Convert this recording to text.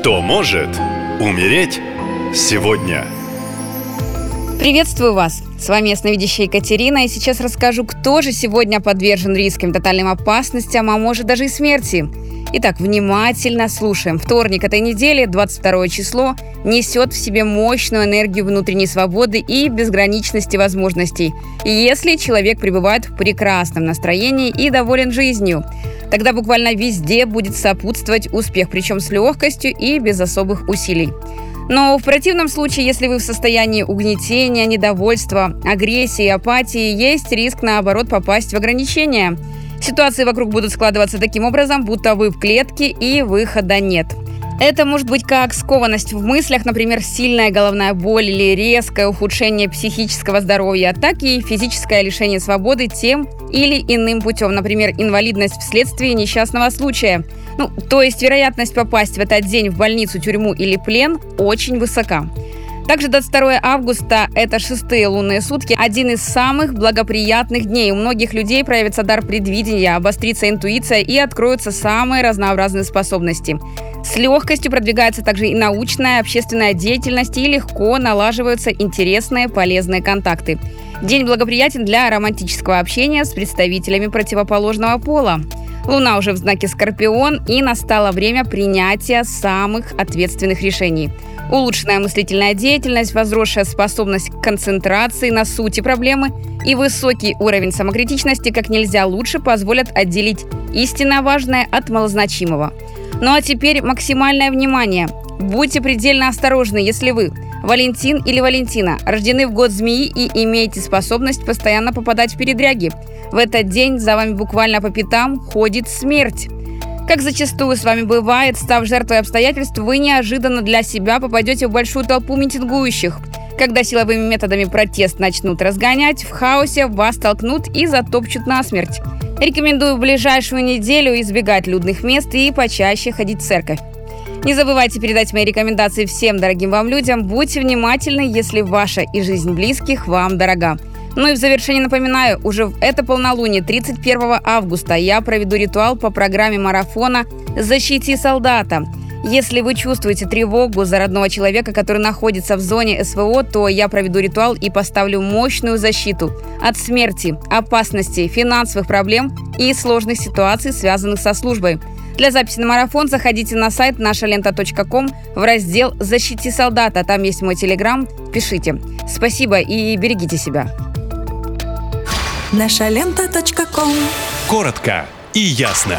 Кто может умереть сегодня? Приветствую вас! С вами ясновидящая Екатерина, и сейчас расскажу, кто же сегодня подвержен рискам, тотальным опасностям, а может даже и смерти. Итак, внимательно слушаем. Вторник этой недели, 22 число, несет в себе мощную энергию внутренней свободы и безграничности возможностей. Если человек пребывает в прекрасном настроении и доволен жизнью, тогда буквально везде будет сопутствовать успех, причем с легкостью и без особых усилий. Но в противном случае, если вы в состоянии угнетения, недовольства, агрессии, апатии, есть риск, наоборот, попасть в ограничения – Ситуации вокруг будут складываться таким образом, будто вы в клетке и выхода нет. Это может быть как скованность в мыслях, например, сильная головная боль или резкое ухудшение психического здоровья, так и физическое лишение свободы тем или иным путем, например, инвалидность вследствие несчастного случая. Ну, то есть вероятность попасть в этот день в больницу, тюрьму или плен очень высока. Также 22 августа – это шестые лунные сутки, один из самых благоприятных дней. У многих людей проявится дар предвидения, обострится интуиция и откроются самые разнообразные способности. С легкостью продвигается также и научная, общественная деятельность, и легко налаживаются интересные, полезные контакты. День благоприятен для романтического общения с представителями противоположного пола. Луна уже в знаке Скорпион, и настало время принятия самых ответственных решений – улучшенная мыслительная деятельность, возросшая способность к концентрации на сути проблемы и высокий уровень самокритичности как нельзя лучше позволят отделить истинно важное от малозначимого. Ну а теперь максимальное внимание. Будьте предельно осторожны, если вы Валентин или Валентина рождены в год змеи и имеете способность постоянно попадать в передряги. В этот день за вами буквально по пятам ходит смерть. Как зачастую с вами бывает, став жертвой обстоятельств, вы неожиданно для себя попадете в большую толпу митингующих. Когда силовыми методами протест начнут разгонять, в хаосе вас толкнут и затопчут насмерть. Рекомендую в ближайшую неделю избегать людных мест и почаще ходить в церковь. Не забывайте передать мои рекомендации всем дорогим вам людям. Будьте внимательны, если ваша и жизнь близких вам дорога. Ну и в завершение напоминаю, уже в это полнолуние, 31 августа, я проведу ритуал по программе марафона «Защити солдата». Если вы чувствуете тревогу за родного человека, который находится в зоне СВО, то я проведу ритуал и поставлю мощную защиту от смерти, опасностей, финансовых проблем и сложных ситуаций, связанных со службой. Для записи на марафон заходите на сайт нашалента.ком в раздел «Защити солдата». Там есть мой телеграм. Пишите. Спасибо и берегите себя. Наша лента. Коротко и ясно.